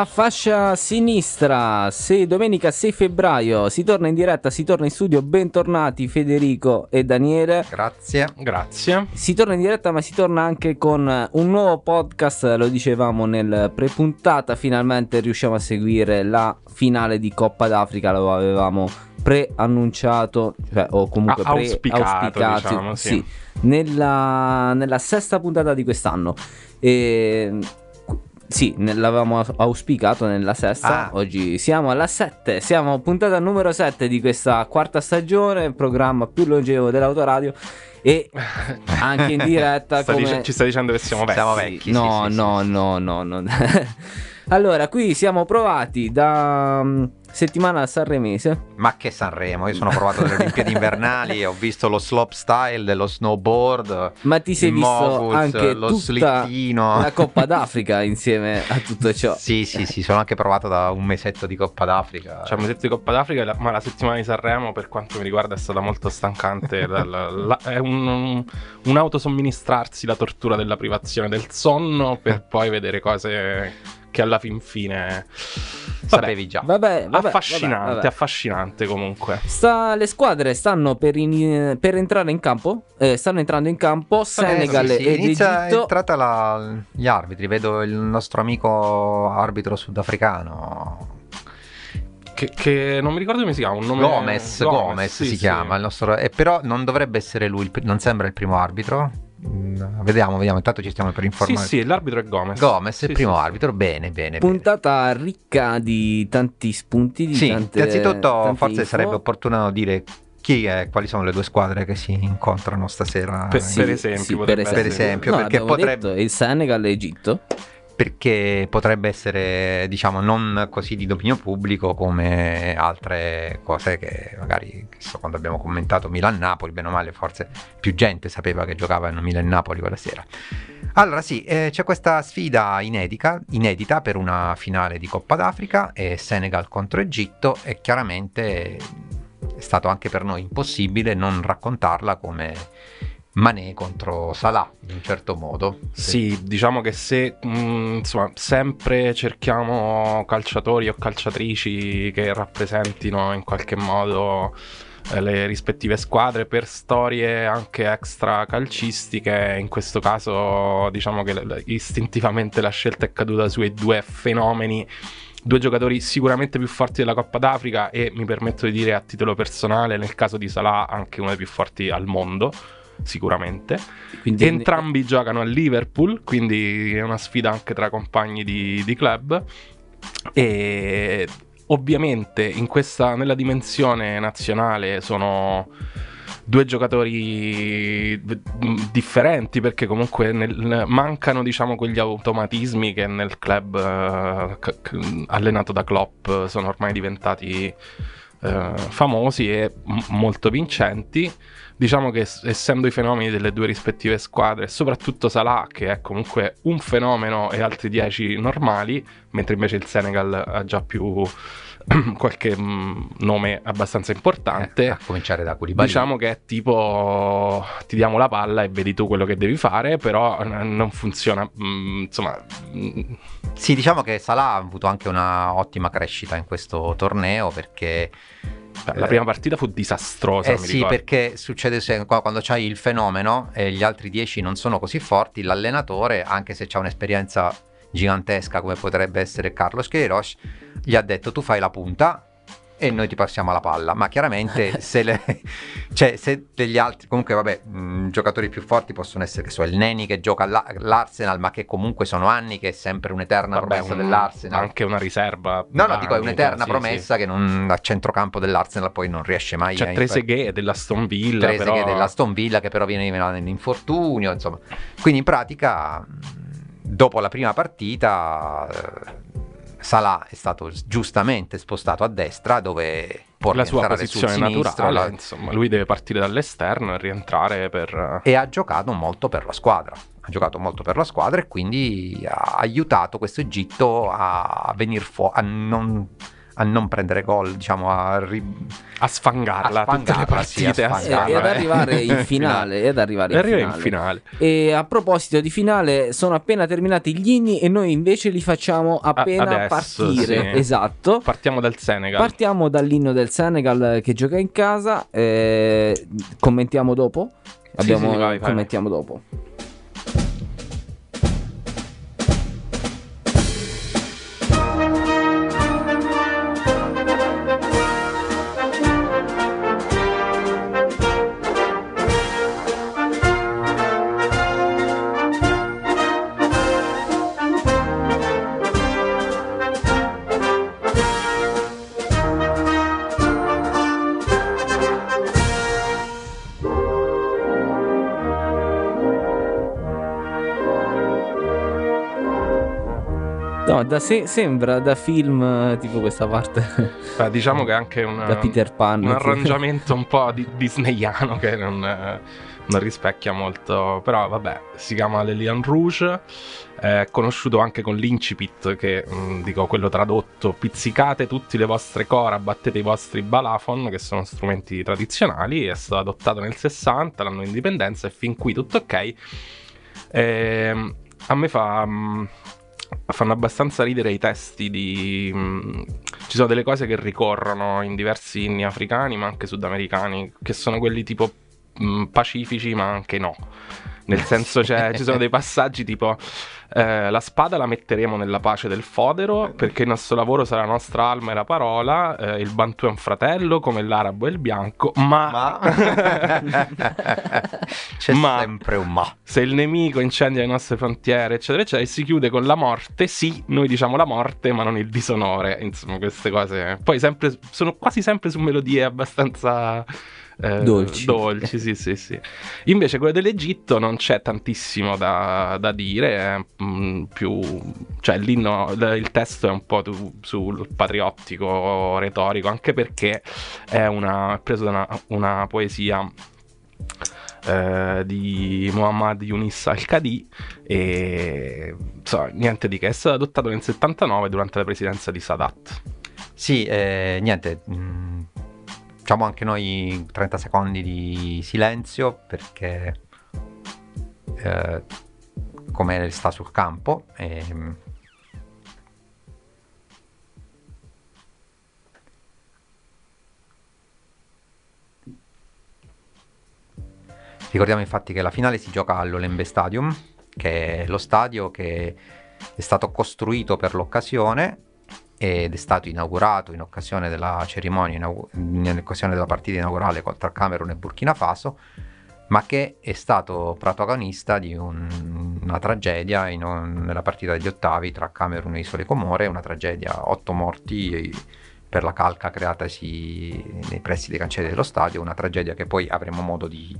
La fascia sinistra, se domenica 6 febbraio si torna in diretta, si torna in studio, bentornati Federico e Daniele. Grazie. Grazie. Si torna in diretta ma si torna anche con un nuovo podcast, lo dicevamo nel pre-puntata, finalmente riusciamo a seguire la finale di Coppa d'Africa, lo avevamo preannunciato, cioè, o comunque Ah, auspicato, pre-auspicato, diciamo, sì. nella, nella sesta puntata di quest'anno. E, sì, l'avevamo aus- auspicato nella sesta, Ah. oggi siamo alla 7, siamo puntata numero 7 di questa quarta stagione, il programma più longevo dell'autoradio e anche in diretta Sta come... dice- ci sta dicendo che siamo vecchi. Siamo Sì, vecchi, no, sì, sì, no, no, no, no. allora, qui siamo provati da mm, settimana sanremese. Ma che Sanremo, io sono provato delle Olimpiadi invernali, ho visto lo slope style dello snowboard, Ma ti sei il visto moguls, anche lo slittino. la Coppa d'Africa insieme a tutto ciò. Sì, sì, sì, sono anche provato da un mesetto di Coppa d'Africa. Cioè, un mesetto di Coppa d'Africa, ma la settimana di Sanremo, per quanto mi riguarda, è stata molto stancante. La- la- la- è un, un, un autosomministrarsi la tortura della privazione del sonno per poi vedere cose che alla fin fine. Vabbè, Sapevi già. Vabbè, vabbè, affascinante, vabbè, vabbè. affascinante comunque. Sta- le squadre stanno per, in- per entrare in campo. eh, stanno entrando in campo Senegal Eh, sì, sì, ed inizia, è Egitto. entrata la- gli arbitri, vedo il nostro amico arbitro sudafricano. Che, che non mi ricordo come si chiama. Un nome Gomez, Gomez sì, si sì. chiama, il nostro, eh, però non dovrebbe essere lui, non sembra il primo arbitro. Mm, vediamo, vediamo, intanto ci stiamo per Sì, informare. sì, l'arbitro è Gomez. Gomez, Sì, il primo sì. arbitro, bene, bene. bene. Puntata ricca di tanti spunti. Di Sì, tante, innanzitutto forse info. sarebbe opportuno dire chi è, quali sono le due squadre che si incontrano stasera. Per- Sì, per esempio, sì, potrebbe per Per esempio, esempio, No, perché potrebbe- detto il Senegal e Egitto. Perché potrebbe essere, diciamo, non così di dominio pubblico come altre cose che magari, so, quando abbiamo commentato Milan-Napoli, bene o male, forse più gente sapeva che giocavano Milan-Napoli quella sera. Allora sì, eh, c'è questa sfida inedita, inedita per una finale di Coppa d'Africa, è Senegal contro Egitto e chiaramente è stato anche per noi impossibile non raccontarla come Mané contro Salah, in un certo modo. Sì, diciamo che se mh, insomma sempre cerchiamo calciatori o calciatrici che rappresentino in qualche modo eh, le rispettive squadre per storie anche extra calcistiche, in questo caso diciamo che istintivamente la scelta è caduta sui due fenomeni. Due giocatori sicuramente più forti della Coppa d'Africa e mi permetto di dire a titolo personale, nel caso di Salah, anche uno dei più forti al mondo, sicuramente. Quindi Entrambi giocano a Liverpool, quindi è una sfida anche tra compagni di, di club. E ovviamente in questa, nella dimensione nazionale sono due giocatori v- differenti perché comunque nel- mancano diciamo quegli automatismi che nel club eh, allenato da Klopp sono ormai diventati eh, famosi e m- molto vincenti diciamo che essendo i fenomeni delle due rispettive squadre, soprattutto Salah che è comunque un fenomeno e altri 10 normali, mentre invece il Senegal ha già più qualche mm, nome abbastanza importante. Eh, a cominciare da Koulibaly. Diciamo che è tipo ti diamo la palla e vedi tu quello che devi fare, però eh, non funziona, mm, insomma, mm, Sì, diciamo che Salah ha avuto anche una ottima crescita in questo torneo perché la Eh, prima partita fu disastrosa, Eh sì, ricordo. perché succede se- qua- quando c'hai il fenomeno e gli altri 10 non sono così forti, l'allenatore, anche se c'ha un'esperienza gigantesca come potrebbe essere Carlos Queiroz, gli ha detto tu fai la punta e noi ti passiamo la palla, ma chiaramente se, le, cioè, se degli altri, comunque vabbè, mh, giocatori più forti possono essere che so, il Neni che gioca alla- all'Arsenal, ma che comunque sono anni che è sempre un'eterna Vabbè, promessa un- dell'Arsenal. Anche una riserva. No, no, dico è un'eterna sì, promessa che non, a centrocampo dell'Arsenal poi non riesce mai sì. a C'è Trezeguet dell'Aston Villa, Trese però... che della Aston Villa che però viene in infortunio, insomma. Quindi in pratica mh, dopo la prima partita eh, Salah è stato giustamente spostato a destra dove può la sua posizione naturale, la- insomma, lui deve partire dall'esterno e rientrare per... e ha giocato molto per la squadra. Ha giocato molto per la squadra e quindi ha aiutato questo Egitto a venire fuori, a non, a non prendere gol, diciamo a, ri... a sfangarla, A sfangarla, tutte le partite, sì, a E, sfangarla, e ad eh. arrivare in finale, e ad arrivare in arriva finale. in finale. E a proposito di finale, sono appena terminati gli inni e noi invece li facciamo appena adesso, partire. sì. Esatto. Partiamo dal Senegal. Partiamo dall'inno del Senegal che gioca in casa. eh, commentiamo dopo. Abbiamo, sì, vai, vai. commentiamo dopo. No, da se- sembra da film eh, tipo questa parte Beh, diciamo che è anche una- da Peter Pan. un arrangiamento un po' di disneyano che non, eh, non rispecchia molto. Però vabbè, si chiama Le Lion Rouge. È conosciuto anche con l'incipit, che mh, dico quello tradotto: pizzicate tutte le vostre cora, battete i vostri balafon, che sono strumenti tradizionali. È stato adottato nel 60, l'anno di indipendenza, e fin qui tutto ok. Ehm, a me fa. mh, fanno abbastanza ridere i testi di... mh, ci sono delle cose che ricorrono in diversi inni africani, ma anche sudamericani, che sono quelli tipo mh, pacifici, ma anche no. Nel senso, c'è- ci sono dei passaggi tipo eh, la spada la metteremo nella pace del fodero perché il nostro lavoro sarà la nostra alma e la parola, eh, il Bantu è un fratello come l'arabo e il bianco, ma, Ma c'è Ma- sempre un ma. se il nemico incendia le nostre frontiere, eccetera, eccetera, e si chiude con la morte, sì, noi diciamo la morte, ma non il disonore. Insomma, queste cose. Poi sempre, sono quasi sempre su melodie abbastanza. Eh, Dolci. dolci, sì, sì, sì. Invece quello dell'Egitto non c'è tantissimo da, da dire, mm, più... cioè l'inno, l- il testo è un po' tu- sul patriottico, retorico, anche perché è, una, è preso da una, una poesia eh, di Muhammad Yunis al-Qadi e insomma, niente di che, è stato adottato nel 79 durante la presidenza di Sadat. Sì, eh, niente, mh, facciamo anche noi 30 secondi di silenzio perché eh, come sta sul campo. ehm, Ricordiamo infatti che la finale si gioca all'Olembe Stadium, che è lo stadio che è stato costruito per l'occasione ed è stato inaugurato in occasione della cerimonia, inau- in occasione della partita inaugurale tra Camerun e Burkina Faso, ma che è stato protagonista di un- una tragedia un- nella partita degli ottavi tra Camerun e Isole Comore, una tragedia, otto morti per la calca creatasi nei pressi dei cancelli dello stadio, una tragedia che poi avremo modo di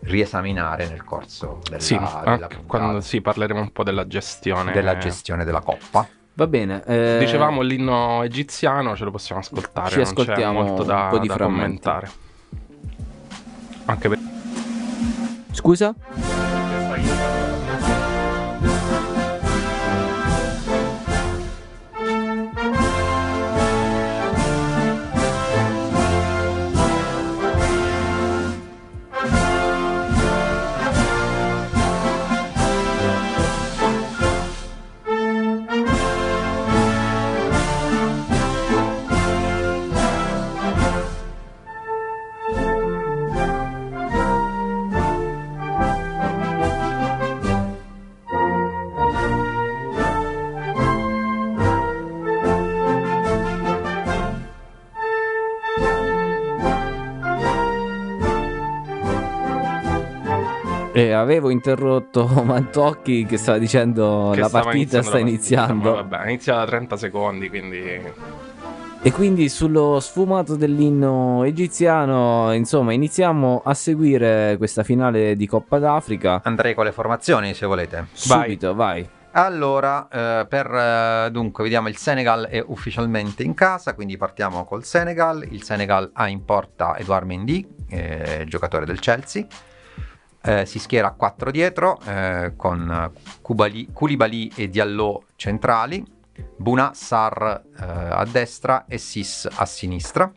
riesaminare nel corso della, Sì, della quando sì, parleremo un po' della gestione. della gestione della coppa. Va bene. eh, Dicevamo l'inno egiziano, ce lo possiamo ascoltare, Ci ascoltiamo molto un da, po' di da frammenti. commentare. Anche per... Scusa? Avevo interrotto Mantocchi che stava dicendo che la partita sta partita, iniziando. ma vabbè, inizia da 30 secondi, quindi... E quindi sullo sfumato dell'inno egiziano, insomma, iniziamo a seguire questa finale di Coppa d'Africa. Andrei con le formazioni se volete. Vai. Subito, vai. Allora, eh, per eh, dunque, vediamo il Senegal è ufficialmente in casa, quindi partiamo col Senegal. Il Senegal ha in porta Edouard Mendy, eh, giocatore del Chelsea. Eh, si schiera a 4 dietro eh, con Kubali- Koulibaly e Diallo centrali. Buna, Sar eh, a destra e Sis a sinistra.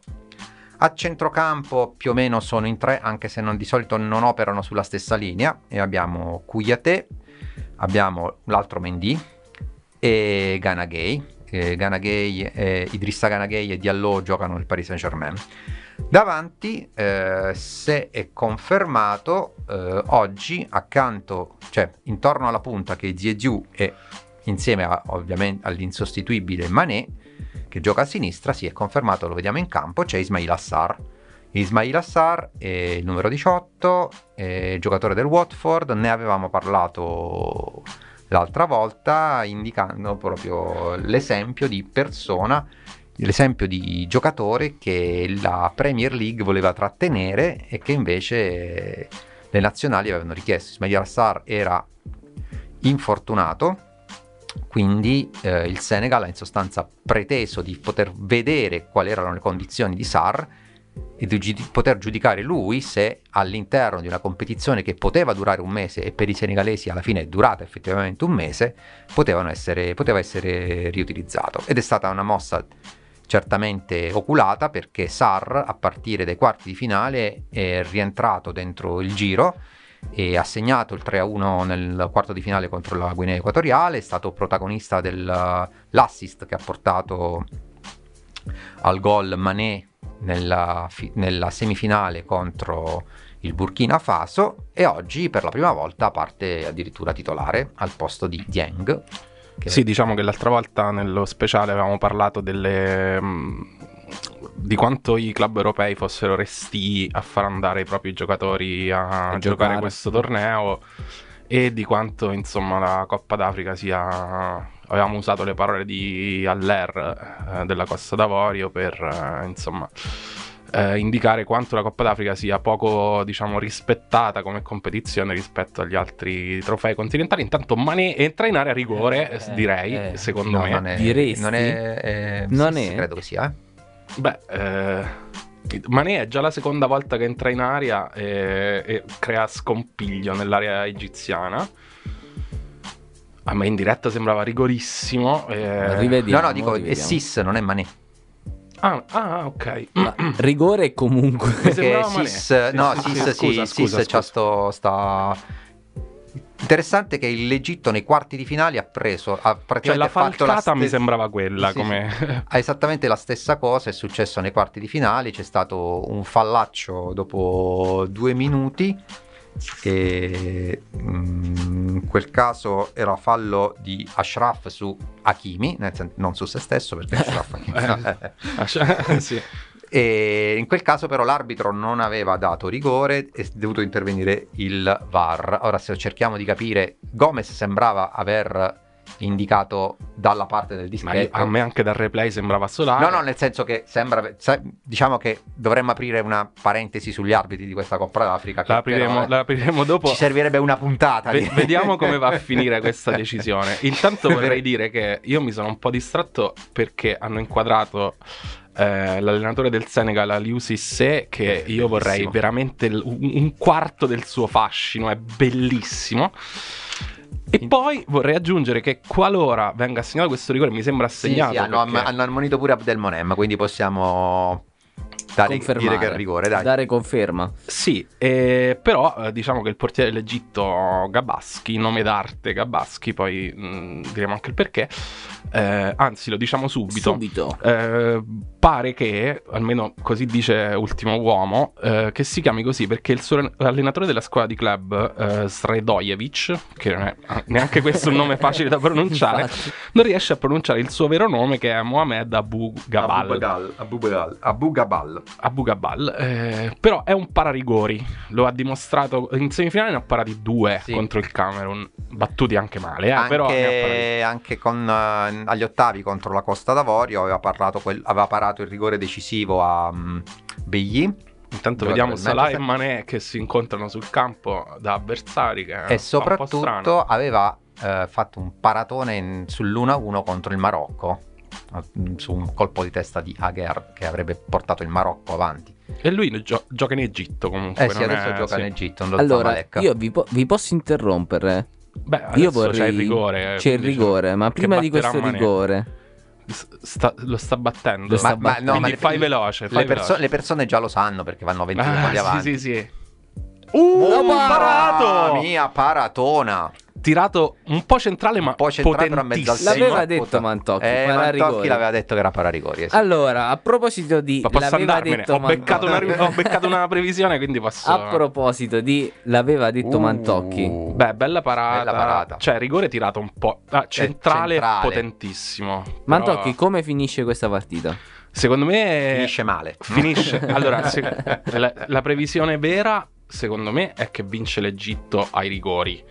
A centrocampo più o meno sono in tre, anche se non, di solito non operano sulla stessa linea. E abbiamo Kuyate, abbiamo l'altro Mendy e Ganagay. Ganagay, eh, Idrissa Ganagay e Diallo giocano nel Paris Saint Germain. Davanti, eh, se è confermato, eh, oggi accanto, cioè intorno alla punta che è Zieziu e insieme a, ovviamente all'insostituibile Mané, che gioca a sinistra, si è confermato, lo vediamo in campo, c'è Ismail Assar. Ismail Assar è il numero 18, è giocatore del Watford, ne avevamo parlato l'altra volta indicando proprio l'esempio di persona l'esempio di giocatore che la Premier League voleva trattenere e che invece le nazionali avevano richiesto. Ismail Assar era infortunato, quindi eh, il Senegal ha in sostanza preteso di poter vedere quali erano le condizioni di Sar e di poter giudicare lui se all'interno di una competizione che poteva durare un mese e per i senegalesi alla fine è durata effettivamente un mese, essere, poteva essere riutilizzato. Ed è stata una mossa certamente oculata perché Sar a partire dai quarti di finale è rientrato dentro il giro e ha segnato il 3-1 nel quarto di finale contro la Guinea Equatoriale, è stato protagonista dell'assist che ha portato al gol Mané nella, nella semifinale contro il Burkina Faso e oggi per la prima volta parte addirittura titolare al posto di Dieng che... Sì, diciamo che l'altra volta nello speciale avevamo parlato delle, mm, di quanto i club europei fossero resti a far andare i propri giocatori a, a giocare, giocare. questo torneo e di quanto insomma la Coppa d'Africa sia avevamo usato le parole di Aller eh, della Costa d'Avorio per eh, insomma eh, indicare quanto la Coppa d'Africa sia poco, diciamo, rispettata come competizione rispetto agli altri trofei continentali. Intanto Mané entra in area rigore, eh, direi, eh, secondo no, me. Non è, Diresti? Non è, eh, non sì, è? credo che sia. Eh. Beh, eh, Mané è già la seconda volta che entra in area e, e crea scompiglio nell'area egiziana. A me in diretta sembrava rigorissimo. Eh... Rivediamo. No, no, dico, è Sis, non è Mané. Ah, ah, ok. Ma rigore comunque. Perché Sis, no, sì, Sis, sì, scusa, sì, scusa, scusa. Sto, sta... Interessante che l'Egitto nei quarti di finale ha preso. Ha cioè, la falcata la stes- mi sembrava quella. Sì, come... ha esattamente la stessa cosa. È successo nei quarti di finale. C'è stato un fallaccio dopo due minuti e mm, in quel caso era fallo di Ashraf su Hakimi, senso, non su se stesso perché Ashraf Hakimi. sì. E in quel caso però l'arbitro non aveva dato rigore e è dovuto intervenire il VAR. Ora se cerchiamo di capire, Gomez sembrava aver indicato dalla parte del dischetto. a me anche dal replay sembrava solare. No, no, nel senso che sembra, diciamo che dovremmo aprire una parentesi sugli arbitri di questa Coppa d'Africa. La apriremo, la apriremo dopo. Ci servirebbe una puntata. V- vediamo come va a finire questa decisione. Intanto vorrei dire che io mi sono un po' distratto perché hanno inquadrato eh, l'allenatore del Senegal, Aliou Sissé, che io vorrei veramente l- un quarto del suo fascino, è bellissimo. E poi vorrei aggiungere che qualora venga assegnato questo rigore, mi sembra assegnato. Sì, sì, hanno, perché... hanno ammonito pure Abdelmonem, quindi possiamo dare, dire che è rigore, dai. Dare conferma. Sì, eh, però eh, diciamo che il portiere dell'Egitto Gabaschi, nome d'arte Gabaschi, poi mh, mm, diremo anche il perché, eh, anzi lo diciamo subito, subito. Eh, pare che, almeno così dice Ultimo Uomo, eh, che si chiami così perché il suo allenatore della squadra di club, eh, Sredojevic, che non è neanche questo un nome facile da pronunciare, non riesce a pronunciare il suo vero nome che è Mohamed Abu Gabal. Abu Gabal. Abu Gabal. Abu Gabal. Eh, però è un pararigori, lo ha dimostrato in semifinale ne ha parati due sì. contro il Camerun, battuti anche male, eh, anche, però anche con, uh, agli ottavi contro la Costa d'Avorio aveva, quel, aveva parato il rigore decisivo a um, Begli. Intanto vediamo Salah e Mané che si incontrano sul campo da avversari. e soprattutto aveva eh, fatto un paratone in, sull'1-1 contro il Marocco su un colpo di testa di Aguer che avrebbe portato il Marocco avanti. E lui gio- gioca in Egitto comunque. Eh sì, adesso è... gioca sì. in Egitto. allora, io vi, po- vi, posso interrompere Beh, Io vorrei... c'è il rigore. C'è il rigore, ma prima di questo rigore... Sta- lo sta battendo. Lo sta Ma, ma no, le, fai veloce, fai le, perso- veloce. le persone già lo sanno perché vanno 20 Ah, secondi sì, avanti. sì, sì. Uh, Mamma parato! mia, paratona. Tirato un po' centrale, ma Un po' centrale, però a mezzo al potentissimo. L'aveva detto Mantocchi, Eh, Mantocchi l'aveva detto che era pararigori. eh, sì. Allora, a proposito di Ma posso l'aveva andarmene? detto Ho beccato, una, ho beccato una previsione, quindi posso... A proposito di l'aveva detto Uh, Mantocchi. Beh, bella parata. Bella parata. Cioè, rigore tirato un po'. Ah, centrale, centrale. potentissimo. Però, Mantocchi, come finisce questa partita? Secondo me. Finisce male. Finisce. allora, se- la, la previsione vera, secondo me, è che vince l'Egitto ai rigori.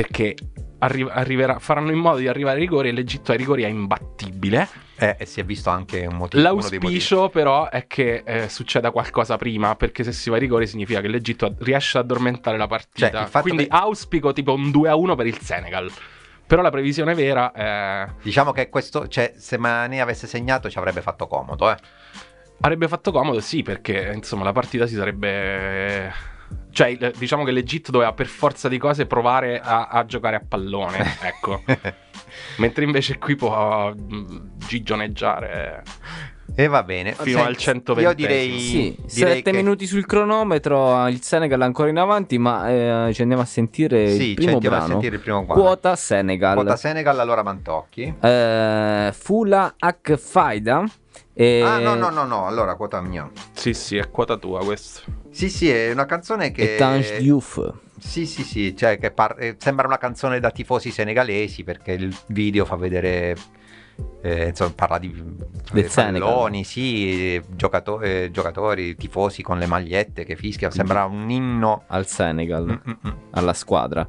Perché arri- arriverà- faranno in modo di arrivare ai rigori e l'Egitto ai rigori è imbattibile. Eh, e si è visto anche un motivo. L'auspicio, però, è che eh, succeda qualcosa prima. Perché se si va ai rigori significa che l'Egitto riesce ad addormentare la partita. Cioè, Quindi che- auspico tipo un 2-1 per il Senegal. Però la previsione vera è. Diciamo che questo, cioè, se Mané avesse segnato ci avrebbe fatto comodo, eh. Avrebbe fatto comodo, sì, perché insomma la partita si sarebbe. Cioè, diciamo che l'Egitto doveva per forza di cose provare a, a giocare a pallone, ecco. Mentre invece qui può mm, gigioneggiare. E va bene. Fino al 120esimo. Io direi, Sì, direi sette che- minuti sul cronometro, il Senegal è ancora in avanti, ma eh, ci andiamo a sentire Sì, il primo ci andiamo a brano. sentire il primo brano. Quota Senegal. Quota Senegal, allora Mantocchi. Eh, Fula Ak Faida. E... Ah, no, no, no, no, allora quota mia. Sì, sì, è quota tua questo. Sì, sì, è una canzone che... E Tange Diouf. Sì, sì, sì, cioè che par- eh, sembra una canzone da tifosi senegalesi perché il video fa vedere, eh, insomma, parla di Del eh, palloni, sì, giocato- eh, giocatori, tifosi con le magliette che fischiano, sembra un inno. al Senegal, Mm, mm, mm. alla squadra.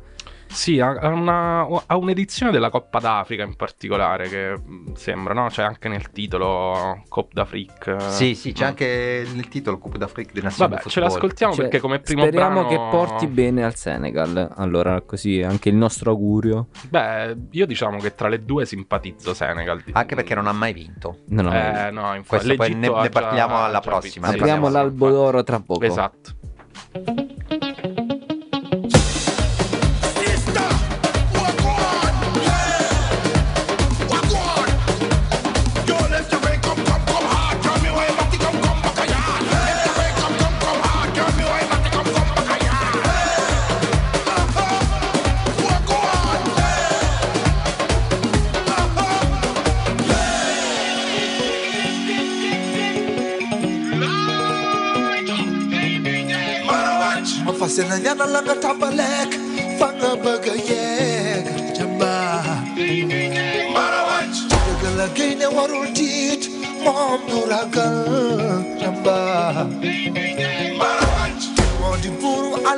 Sì, ha, una- ha un'edizione della Coppa d'Africa in particolare che mm, sembra, no? C'è anche nel titolo Cop d'Afrique. Sì, sì, c'è Mm. anche nel titolo Coupe d'Afrique di Nazione Vabbè, ce l'ascoltiamo Cioè, perché come primo Speriamo brano... che porti bene al Senegal. Allora, così anche il nostro augurio. Beh, io diciamo che tra le due simpatizzo Senegal. Anche perché non ha mai vinto. No, no, Eh, no, infatti. Questo poi ne- ne parliamo alla già prossima, Apriamo l'albo d'oro tra poco. Esatto.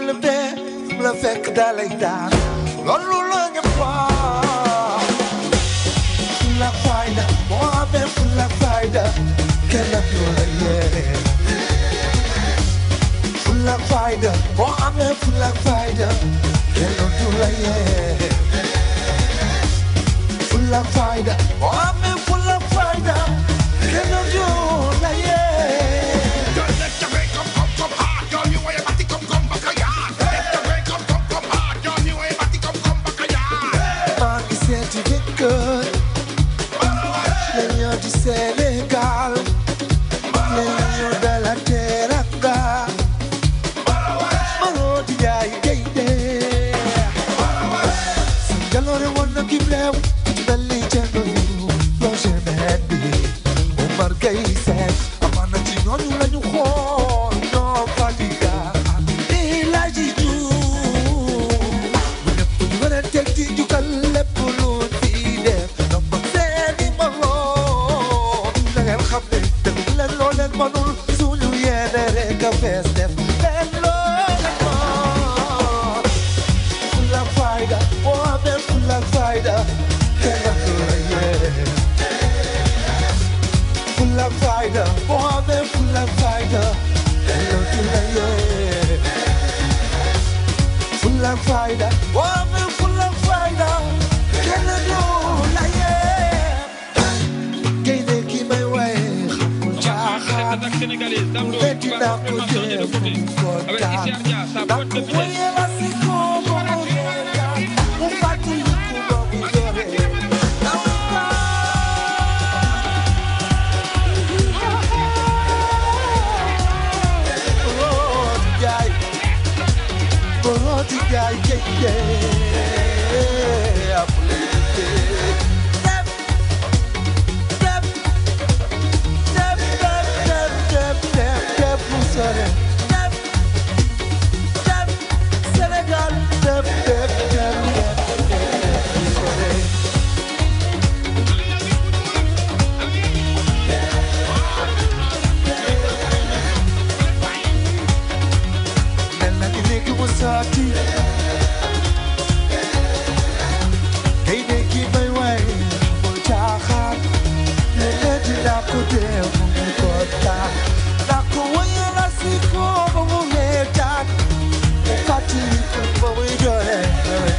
la bee fu la fekk dalay daan loolu la nga faam fu la fayda moo la fayda la yeeree fu la la fayda kenn la yeeree la fayda moo amee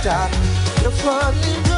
stop the funny.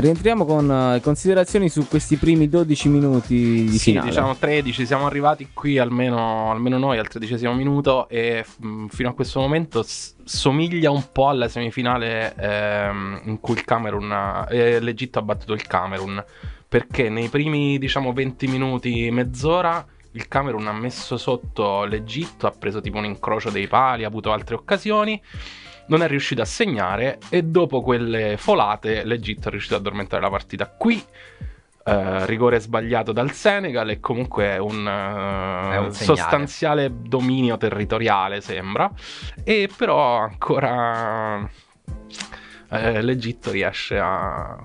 Rientriamo con eh, considerazioni su questi primi 12 minuti di Sì, finale. diciamo 13, siamo arrivati qui almeno, almeno noi al tredicesimo minuto e mh, fino a questo momento s- somiglia un po' alla semifinale ehm, in cui il Camerun, eh, l'Egitto ha battuto il Camerun, perché nei primi diciamo 20 minuti, mezz'ora, il Camerun ha messo sotto l'Egitto, ha preso tipo un incrocio dei pali, ha avuto altre occasioni. Non è riuscito a segnare e dopo quelle folate l'Egitto è riuscito ad addormentare la partita. Qui eh, rigore sbagliato dal Senegal e comunque un, eh, È un sostanziale dominio territoriale sembra e però ancora eh, l'Egitto riesce a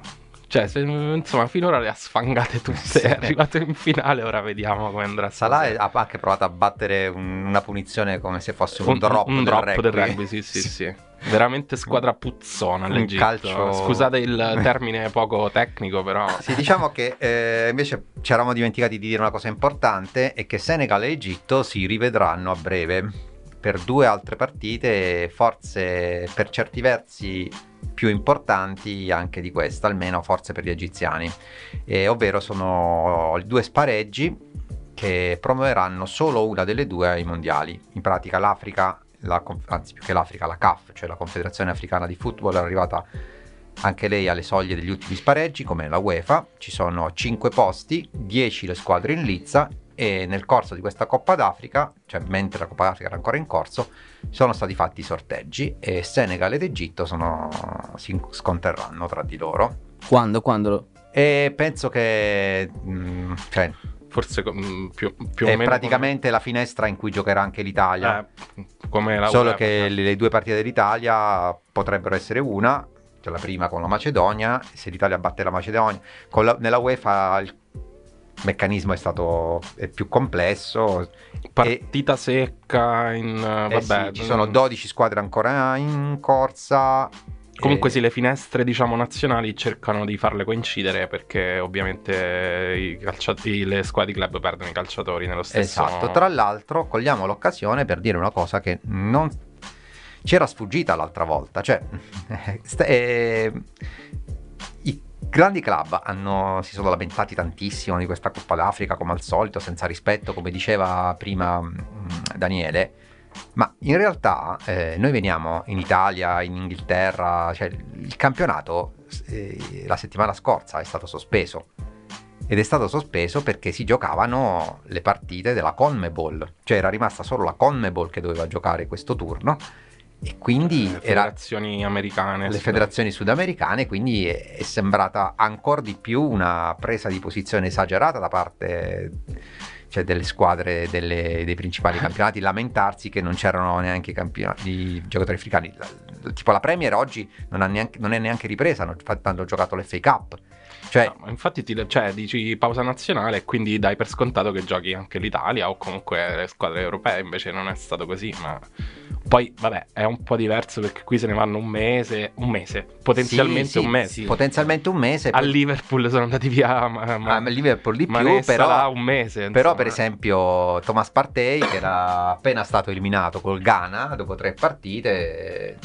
cioè se- insomma finora le ha sfangate tutte Sì. è arrivato in finale ora vediamo come andrà Salah ha anche provato a battere un- una punizione come se fosse un, drop, un del, drop rugby. del rugby sì sì sì veramente squadra puzzona Un l'Egitto calcio- scusate il termine poco tecnico però Sì, diciamo che eh, invece ci eravamo dimenticati di dire una cosa importante e che Senegal e Egitto si rivedranno a breve per due altre partite, forse per certi versi più importanti anche di questa, almeno forse per gli egiziani, Eh, ovvero sono i due spareggi che promuoveranno solo una delle due ai mondiali. In pratica l'Africa, la anzi più che l'Africa, la CAF, cioè la Confederazione Africana di Football, è arrivata anche lei alle soglie degli ultimi spareggi come la UEFA, ci sono 5 posti, 10 le squadre in lizza e nel corso di questa Coppa d'Africa, cioè mentre la Coppa d'Africa era ancora in corso, sono stati fatti i sorteggi e Senegal ed Egitto sono- si sconterranno tra di loro. Quando? Quando? E penso che mm, cioè, forse mm, più, più è praticamente la finestra in cui giocherà anche l'Italia. come, eh, come Solo che le le due partite dell'Italia potrebbero essere una, cioè la prima con la Macedonia, se l'Italia batte la Macedonia, la- nella UEFA il meccanismo è stato è più complesso. partita secca in Eh vabbè sì, ci sono mm, 12 squadre ancora in corsa. Comunque sì, le finestre diciamo nazionali cercano di farle coincidere perché ovviamente i calciatori, le squadre di club perdono i calciatori nello stesso Esatto, tra l'altro cogliamo l'occasione per dire una cosa che non ci era sfuggita l'altra volta, cioè eh, i grandi club hanno- si sono lamentati tantissimo di questa Coppa d'Africa come al solito, senza rispetto, come diceva prima mm, Daniele, ma in realtà eh, noi veniamo in Italia, in Inghilterra, cioè il campionato eh, la settimana scorsa è stato sospeso. Ed è stato sospeso perché si giocavano le partite della Conmebol, cioè era rimasta solo la Conmebol che doveva giocare questo turno. E quindi le era federazioni americane. le federazioni sudamericane, quindi è, è sembrata ancora di più una presa di posizione esagerata da parte cioè, delle squadre delle- dei principali campionati lamentarsi che non c'erano neanche i, giocatori africani. La- Tipo la Premier oggi non, neanche- non è neanche ripresa, hanno, hanno giocato l'FA Cup. Cioè, No, infatti ti, cioè, dici pausa nazionale e quindi dai per scontato che giochi anche l'Italia o comunque le squadre europee, invece non è stato così, ma poi vabbè è un po' diverso perché qui se ne vanno un mese, un mese, potenzialmente sì, un mese. sì. potenzialmente un mese. A Liverpool sono andati via ma, ma, a Liverpool di più, Mané però, sarà un mese. però insomma. per esempio Thomas Partey che era appena stato eliminato col Ghana dopo tre partite,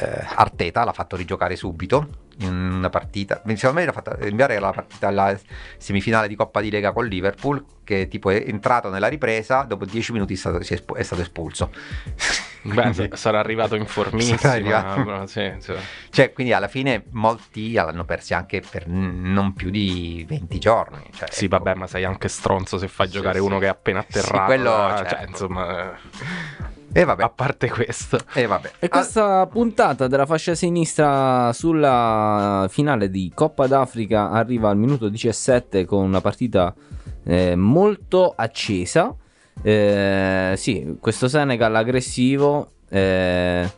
eh, Arteta l'ha fatto rigiocare subito in una partita, secondo me l'ha fatta inviare la partita alla semifinale di Coppa di Lega con Liverpool che tipo è entrato nella ripresa, dopo dieci minuti è stato, è stato espulso. Beh, sa- sarà arrivato in formissima. Però sì, sì. Cioè, quindi alla fine molti l'hanno persi anche per non più di 20 giorni. Cioè, Sì, ecco. vabbè, ma sei anche stronzo se fai Sì, giocare uno che è appena atterrato. quello, eh, certo. cioè, insomma, E vabbè, a parte questo. e vabbè. E questa puntata della fascia sinistra sulla finale di Coppa d'Africa arriva al minuto 17 con una partita eh, molto accesa. Eh, sì, questo Senegal aggressivo. eh,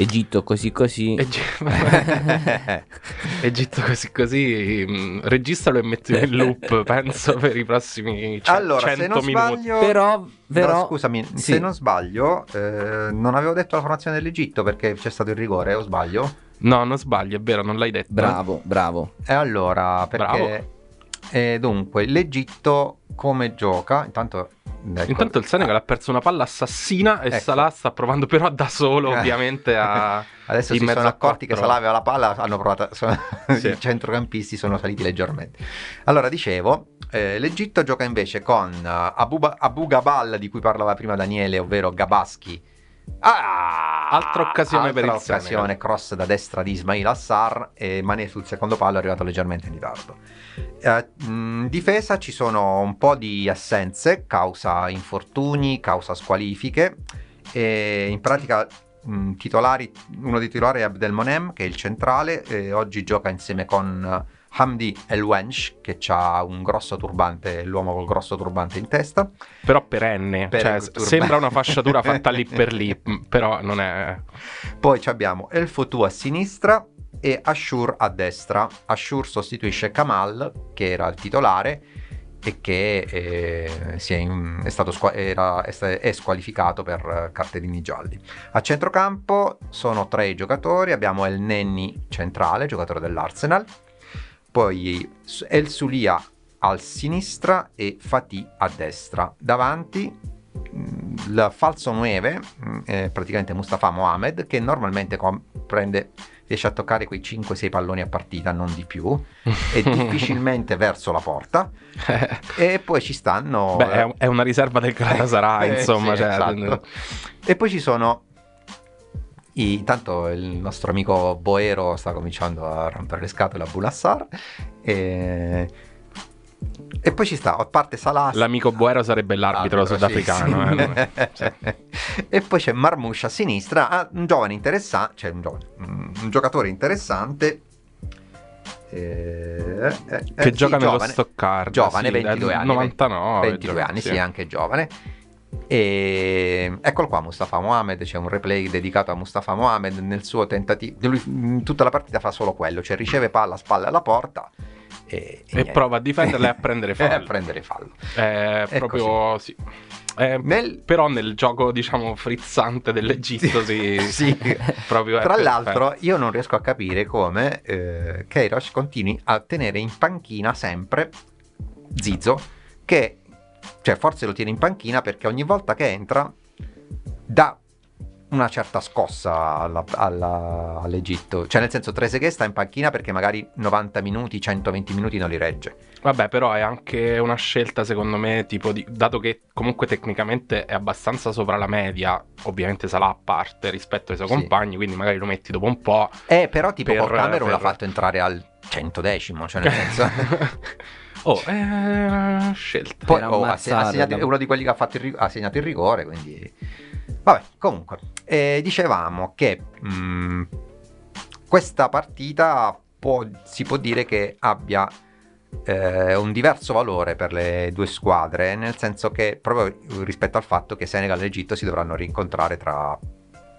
Egitto così così. Eg- Egitto così così. mh, registralo e mettilo in loop, penso, per i prossimi c- allora, 100 se non minuti. sbaglio, Però, però No, scusami, sì. se non sbaglio, eh, non avevo detto la formazione dell'Egitto perché c'è stato il rigore, o sbaglio? No, non sbaglio, è vero, non l'hai detto. bravo, bravo. E allora, perché eh, dunque, l'Egitto come gioca? Intanto, ecco, Intanto il Senegal ha perso una palla assassina e Ecco. Salah sta provando però da solo, Eh. ovviamente, a... Adesso si sono accorti che. Salah aveva la palla, hanno provato, sono- Sì. i centrocampisti sono saliti leggermente. Allora, dicevo, eh, l'Egitto gioca invece con eh, Abu, Abu Gabal, di cui parlava prima Daniele, ovvero Gabaschi. Ah! Altra occasione per il Altra occasione, Senegal. cross da destra di Ismail Assar e Mané sul secondo palo è arrivato leggermente in ritardo. Eh, mh, in difesa ci sono un po' di assenze, causa infortuni, causa squalifiche e in pratica mh, titolari, uno dei titolari è Abdelmonem che è il centrale e oggi gioca insieme con eh, Hamdi El Wench che ha un grosso turbante, l'uomo col grosso turbante in testa. però perenne. Per cioè, sembra una fasciatura fatta lì per lì, però non è... Poi abbiamo El Fotu a sinistra e Ashur a destra. Ashur sostituisce Kamal che era il titolare e che eh, è, in- è stato squa- era- è, squalificato per cartellini gialli. A centrocampo sono tre giocatori, abbiamo El Nenni centrale, giocatore dell'Arsenal, poi El Sulia a sinistra e Fatih a destra. Davanti il falso 9 mh, è praticamente Mustafa Mohamed che normalmente com- prende riesce a toccare quei 5-6 palloni a partita, non di più, e difficilmente verso la porta. E poi ci stanno... Beh, è, è una riserva del Galatasaray, Eh, insomma. sì, cioè, esatto. E poi ci sono. Intanto il nostro amico Boero sta cominciando a rompere le scatole a Bulassar. E, e poi ci sta, a parte Salah. L'amico Boero sarebbe l'arbitro Arbitro, sudafricano. sì, eh, sì. e poi c'è Marmouche a sinistra, ah, un giovane interessante, cioè un, giovane, un un giocatore interessante. eh, eh, che sì, gioca nello giovane. Stoccarda. Giovane, sì, 22 del anni. 99. 22 gio- anni, sì. anche giovane. E eccolo qua, Mustafa Mohamed. C'è un replay dedicato a Mustafa Mohamed. Nel suo tentativo, lui in tutta la partita fa solo quello: cioè riceve palla a spalle alla porta e, E niente. prova a difenderla e a prendere E fallo. a prendere fallo. È È proprio sì. È- Nel- Però nel gioco, diciamo, frizzante dell'Egitto si... Sì. proprio Tra l'altro, io non riesco a capire come eh, Kairos continui a tenere in panchina sempre Zizzo, che cioè forse lo tiene in panchina perché ogni volta che entra dà una certa scossa alla- alla- all'Egitto. Cioè, nel senso, Trezeguet sta in panchina perché magari 90 minuti, 120 minuti non li regge. Vabbè, però è anche una scelta, secondo me, tipo di... dato che comunque tecnicamente è abbastanza sopra la media, ovviamente sarà a parte rispetto ai suoi Sì. compagni, quindi magari lo metti dopo un po'. Eh, però tipo Per- Camerun l'ha per- fatto entrare al 110, cioè nel senso... oh, è una scelta. Poi oh, ha, segnato- è uno di quelli che ha, fatto il ha segnato il rigore, quindi... Vabbè, comunque, eh, dicevamo che mh, questa partita può- si può dire che abbia eh, un diverso valore per le due squadre, nel senso che proprio rispetto al fatto che Senegal e Egitto si dovranno rincontrare tra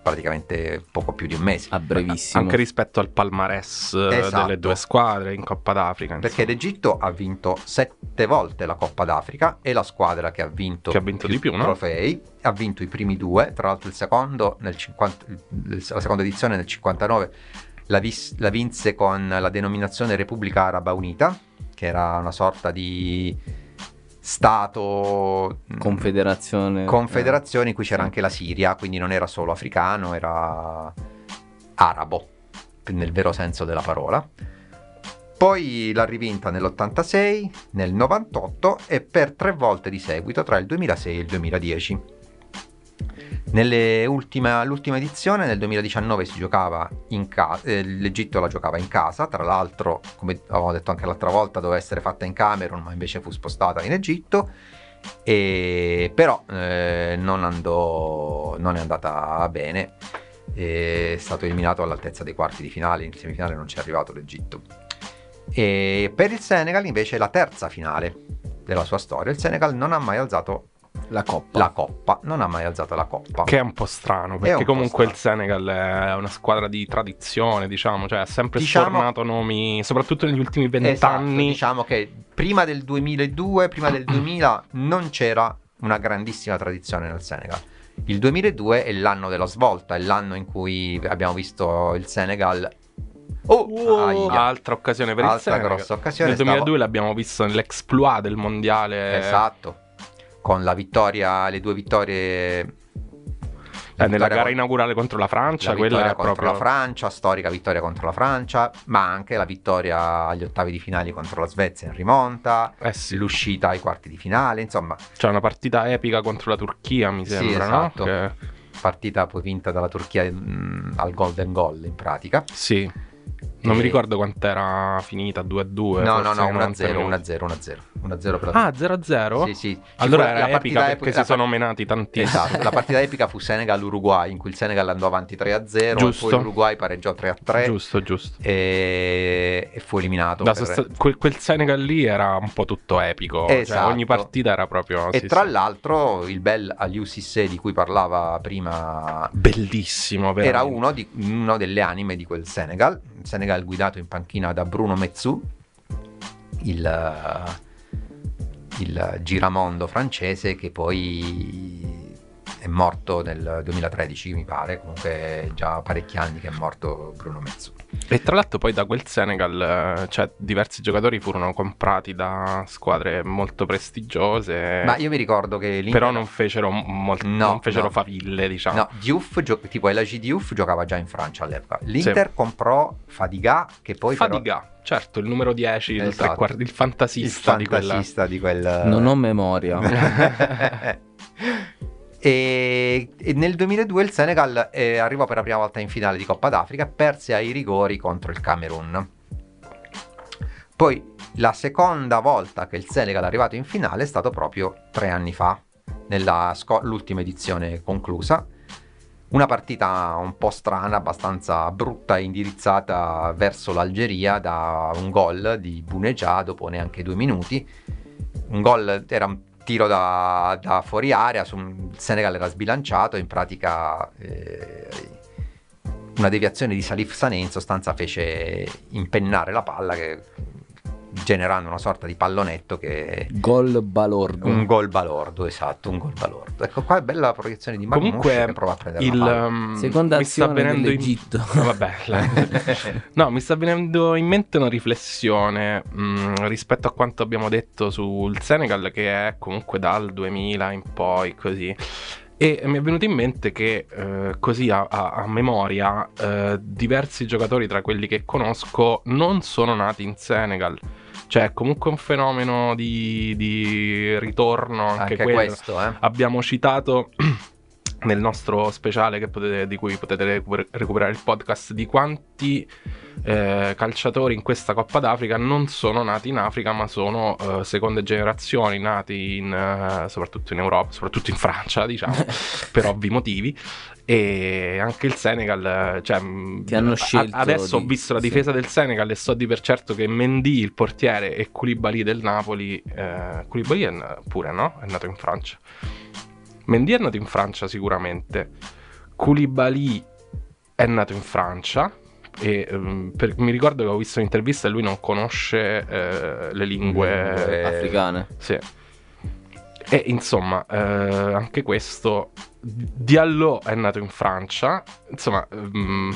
praticamente poco più di un mese. A brevissimo. Anche rispetto al palmarès eh, Esatto. delle due squadre in Coppa d'Africa. Perché insomma. l'Egitto ha vinto sette volte la Coppa d'Africa e la squadra che ha vinto, Che ha vinto di più, no? trofei ha vinto i primi due, tra l'altro il secondo nel 50 la seconda edizione nel 59 la, vis- la vinse con la denominazione Repubblica Araba Unita, che era una sorta di stato mh, Confederazione. confederazione in cui c'era Sì. anche la Siria, quindi non era solo africano, era arabo, nel vero senso della parola. Poi l'ha rivinta nell'86, nel 98 e per tre volte di seguito tra il 2006 e il 2010. Ultima- l'ultima edizione, nel 2019, si giocava in casa, l'Egitto la giocava in casa, tra l'altro, come avevo detto anche l'altra volta, doveva essere fatta in Camerun, ma invece fu spostata in Egitto. E però eh, non, andò, non è andata bene, è stato eliminato all'altezza dei quarti di finale, in semifinale non ci è arrivato l'Egitto. E per il Senegal invece è la terza finale della sua storia, il Senegal non ha mai alzato La coppa. la coppa, non ha mai alzato la coppa. Che è un po' strano, perché comunque strano. il Senegal è una squadra di tradizione, diciamo, cioè ha sempre Diciamo- sfornato nomi, soprattutto negli ultimi Esatto, vent'anni. diciamo che prima del 2002, prima del 2000 non c'era una grandissima tradizione nel Senegal. Il 2002 è l'anno della svolta, è l'anno in cui abbiamo visto il Senegal Oh, aia. Altra occasione per il Altra Senegal. grossa occasione, Nel stavo- 2002 l'abbiamo visto nell'exploit del mondiale. Esatto. Con la vittoria, le due vittorie Eh, nella gara con- inaugurale contro la Francia, la quella contro proprio la Francia, storica vittoria contro la Francia, ma anche la vittoria agli ottavi di finale contro la Svezia in rimonta, Eh sì, l'uscita ai quarti di finale, insomma, c'è una partita epica contro la Turchia, mi Sì, sembra, esatto. no? Che- partita poi vinta dalla Turchia mm, al golden goal in pratica. Sì. Non mi ricordo quant'era finita, 2-2. No, no, forse no, ai 90 1-0, minuti. 1-0, 1-0, 1-0 per la Ah, 0-0? Sì, sì. Ci Allora fu era la epica partita perché epica- si sono part- menati tantissimo. Esatto, la partita epica fu Senegal-Uruguay, in cui il Senegal andò avanti 3-0, e Giusto. poi l'Uruguay pareggiò 3-3 Giusto, giusto. e, e fu eliminato. Per- sosta- quel, quel Senegal lì era un po' tutto epico. Cioè, Esatto. ogni partita era proprio. E sì, tra sì. l'altro il bel Aliou di cui parlava prima Bellissimo, era veramente. uno, di- uno delle anime di quel Senegal, Senegal guidato in panchina da Bruno Mezzou, il, il giramondo francese che poi è morto nel 2013 mi pare, comunque è già parecchi anni che è morto Bruno Mezzou. E tra l'altro poi da quel Senegal, eh, cioè, diversi giocatori furono comprati da squadre molto prestigiose. Ma io mi ricordo che l'Inter... Però non fecero, mol- No, non fecero no. faville, diciamo. No, Diouf, gio- tipo LG Diouf giocava già in Francia all'epoca. L'Inter comprò Fadiga che poi però- Fadiga, certo, il numero 10, il, Esatto. tre quarti- il il fantasista, di quella. fantasista di quel... Non ho memoria. e, e nel 2002 il Senegal eh, arrivò per la prima volta in finale di Coppa d'Africa, perse ai rigori contro il Camerun. Poi la seconda volta che il Senegal è arrivato in finale è stato proprio tre anni fa, nell'ultima edizione conclusa. Una partita un po' strana, abbastanza brutta e indirizzata verso l'Algeria da un gol di Bunegia dopo neanche due minuti. Un gol era tiro da, da fuori area, su il Senegal era sbilanciato, in pratica eh, una deviazione di Salif Sané in sostanza fece impennare la palla che- generando una sorta di pallonetto che Gol balordo. un gol balordo, esatto, un gol balordo. Ecco qua è bella la proiezione di Marmouche Comunque, che prova a prendere il, um, Seconda mi sta venendo in... No, vabbè, la- no, mi sta venendo in mente una riflessione mh, rispetto a quanto abbiamo detto sul Senegal, che è comunque dal 2000 in poi così. E mi è venuto in mente che eh, così a, a- a memoria eh, diversi giocatori tra quelli che conosco non sono nati in Senegal. Cioè, è comunque un fenomeno di, di ritorno anche, Anche questo, eh. Abbiamo citato nel nostro speciale che potete- di cui potete recuper- recuperare il podcast di quanti eh, calciatori in questa Coppa d'Africa non sono nati in Africa ma sono eh, seconde generazioni nati in, eh, soprattutto in Europa, soprattutto in Francia diciamo per ovvi motivi e anche il Senegal cioè, Ti hanno a- scelto adesso ho di- visto la sì. difesa del Senegal e so di per certo che Mendy il portiere e Koulibaly del Napoli eh, Koulibaly è, pure no? è nato in Francia Mendy è nato in Francia sicuramente. Koulibaly è nato in Francia e ehm, per- mi ricordo che ho visto un'intervista e lui non conosce eh, le lingue Lingue- Africane. Sì. E insomma, eh, anche questo. Diallo è nato in Francia. Insomma, ehm,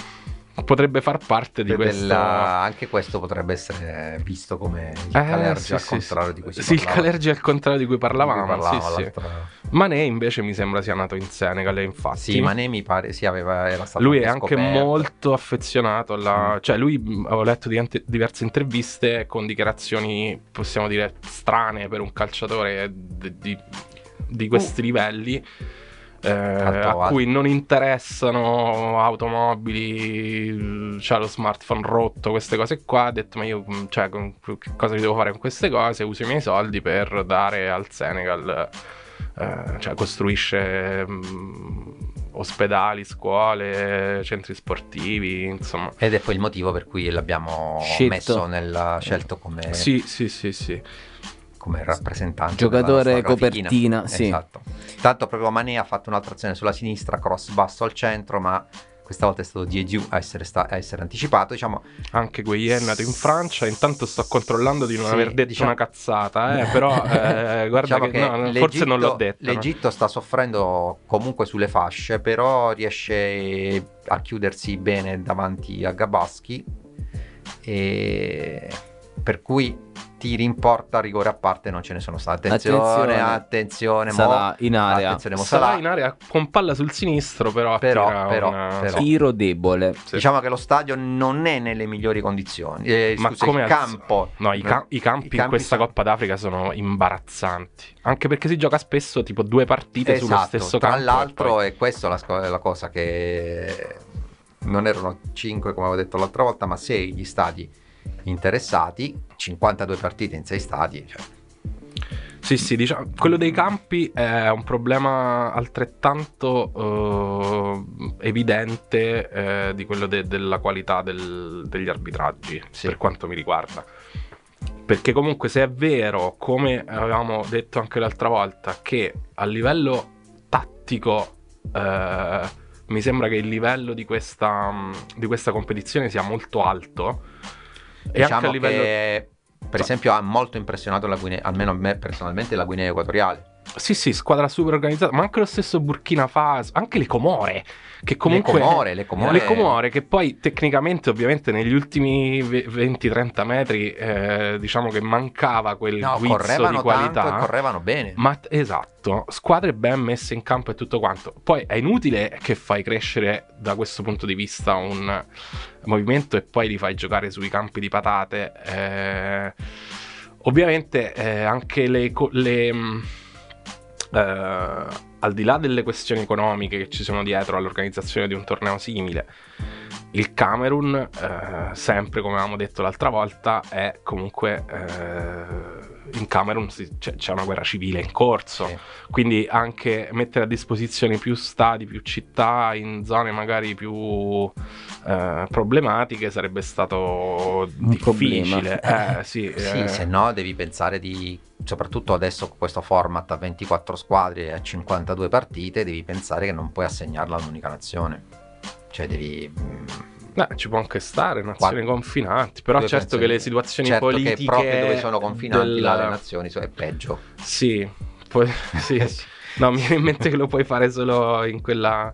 potrebbe far parte di Della- questo. Anche questo potrebbe essere visto come il Eh, Calergi sì, al contrario sì. di cui si Sì, il parlava. Calergi al contrario di cui parlavamo. Di cui parlava sì, Mané invece mi sembra sia nato in Senegal, infatti. Sì, Mané mi pare sì, aveva, era stato Lui è anche molto affezionato alla... Cioè lui, ho letto di ante- diverse interviste con dichiarazioni, possiamo dire, strane per un calciatore di, di questi livelli. Eh, a cui non interessano automobili, c'ha lo smartphone rotto, queste cose qua. Ha detto: Ma io, mh, cioè, con- che cosa devo fare con queste cose? Uso i miei soldi per dare al Senegal eh, cioè costruisce mh, ospedali, scuole, centri sportivi, insomma. Ed è poi il motivo per cui l'abbiamo Scelto. messo nel, scelto come, Sì, sì, sì, sì. Come rappresentante. Giocatore copertina, sì. Esatto. Tanto proprio Mané ha fatto un'altra azione sulla sinistra, cross basso al centro, ma questa volta è stato Diediu a essere, sta- a essere anticipato. Diciamo, Anche Gueye è nato in Francia. Intanto sto controllando di non Sì, aver detto diciamo- una cazzata, eh, però eh, guarda diciamo che, no, no, forse non l'ho detto. no. L'Egitto sta soffrendo comunque sulle fasce, però riesce a chiudersi bene davanti a Gabaschi. E per cui tiri in porta, rigore a parte, non ce ne sono stati. Attenzione, Attenzione. attenzione, mo- Sarà in area. Attenzione, mo Sarà Salah. in area con palla sul sinistro, però, Però, però, una- però. Tiro debole. Sì. Diciamo che lo stadio non è nelle migliori condizioni. Eh, Ma scusa, come il campo. No, i, ca- i campi in questa sono- Coppa d'Africa sono imbarazzanti. Anche perché si gioca spesso tipo due partite sullo Esatto, stesso tra campo. e l'altro poi- è questa la, la cosa che non erano 5 come avevo detto l'altra volta, ma 6 gli stadi interessati, 52 partite in 6 stadi. Cioè, Sì, sì, diciamo, quello dei campi è un problema altrettanto eh, evidente eh, di quello de- della qualità del- degli arbitraggi, Sì. per quanto mi riguarda. Perché comunque se è vero, come avevamo detto anche l'altra volta, che a livello tattico eh, mi sembra che il livello di questa, di questa competizione sia molto alto. Diciamo livello... che per esempio ha molto impressionato la Guinea, almeno a me personalmente la Guinea Equatoriale. Sì, sì, squadra super organizzata, ma anche lo stesso Burkina Faso, anche le Comore, che comunque... le Comore, le Comore, Le Comore, che poi tecnicamente ovviamente negli ultimi ve- 20-30 metri eh, diciamo che mancava quel no, guizzo correvano di qualità. tanto e correvano bene. Ma esatto, squadre ben messe in campo e tutto quanto. Poi è inutile che fai crescere da questo punto di vista un movimento e poi li fai giocare sui campi di patate. Eh, ovviamente eh, anche le, le, mh, eh, al di là delle questioni economiche che ci sono dietro all'organizzazione di un torneo simile, il Camerun, eh, sempre come avevamo detto l'altra volta, è comunque eh, in Camerun c'è, una guerra civile in corso. Sì. Quindi anche mettere a disposizione più stadi, più città in zone magari più eh, problematiche sarebbe stato difficile. Eh, sì, Sì, eh, se no devi pensare di, soprattutto adesso con questo format a 24 squadre e a 52 partite, devi pensare che non puoi assegnarla a un'unica nazione. Cioè devi... mm, eh, ci può anche stare, nazioni Qua- confinanti, però due certo che le situazioni certo politiche... che proprio dove sono confinanti del- là le nazioni è peggio. Sì, poi- sì. No, mi viene in mente che lo puoi fare solo in quella...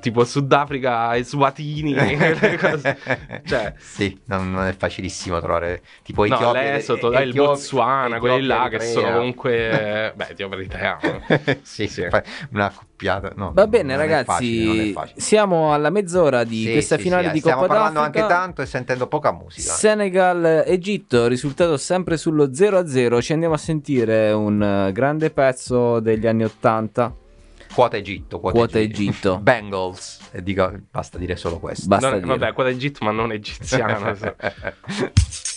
Tipo Sudafrica e Swatini. Cioè, sì, non, non è facilissimo trovare tipo no, Etiopia, l'Esoto, e- dai, il Etiopia- Botswana, quelli là che sono comunque... Beh, Etiopia Eritrea. sì, Sì. una accoppiata. no, Va bene, ragazzi. facile, siamo alla mezz'ora di Sì, questa sì, finale sì, di stiamo Coppa parlando d'Africa. anche tanto e sentendo poca musica. Senegal-Egitto, risultato sempre sullo 0-0. Ci andiamo a sentire un eh, grande pezzo degli anni 80. Quota Egitto, quota, Quota Egitto. Bengals, e dico, basta dire solo questo. Basta Non- dire. vabbè, quella Egitto, ma non egiziana.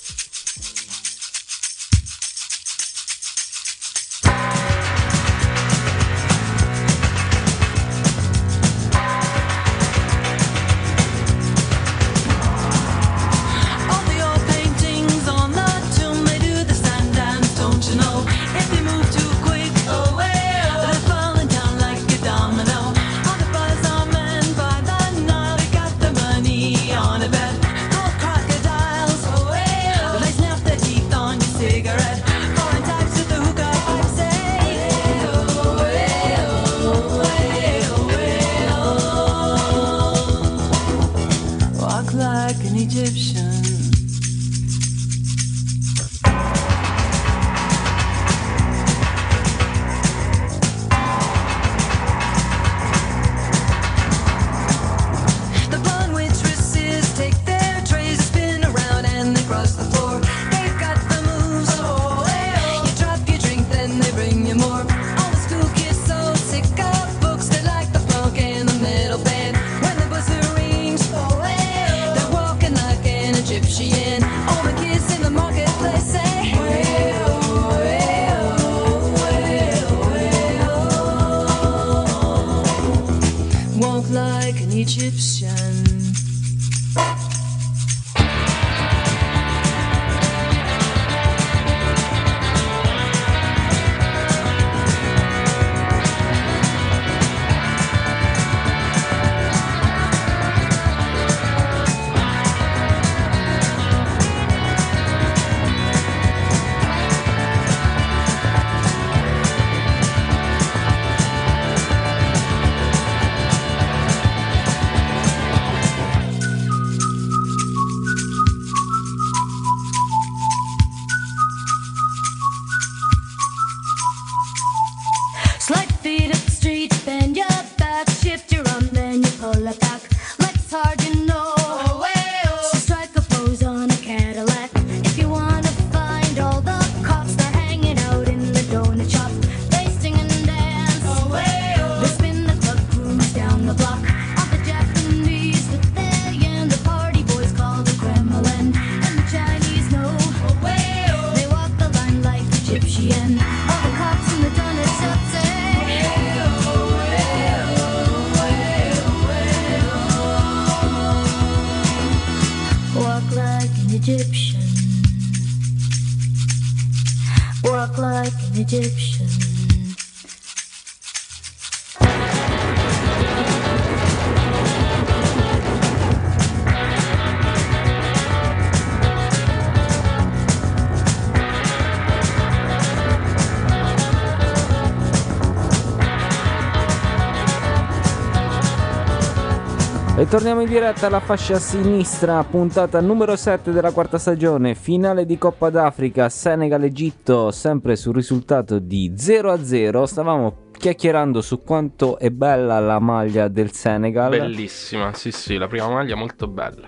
E torniamo in diretta alla fascia sinistra, puntata numero 7 della quarta stagione, finale di Coppa d'Africa, Senegal-Egitto, sempre sul risultato di 0-0. Stavamo chiacchierando su quanto è bella la maglia del Senegal. Bellissima, sì, sì, la prima maglia molto bella.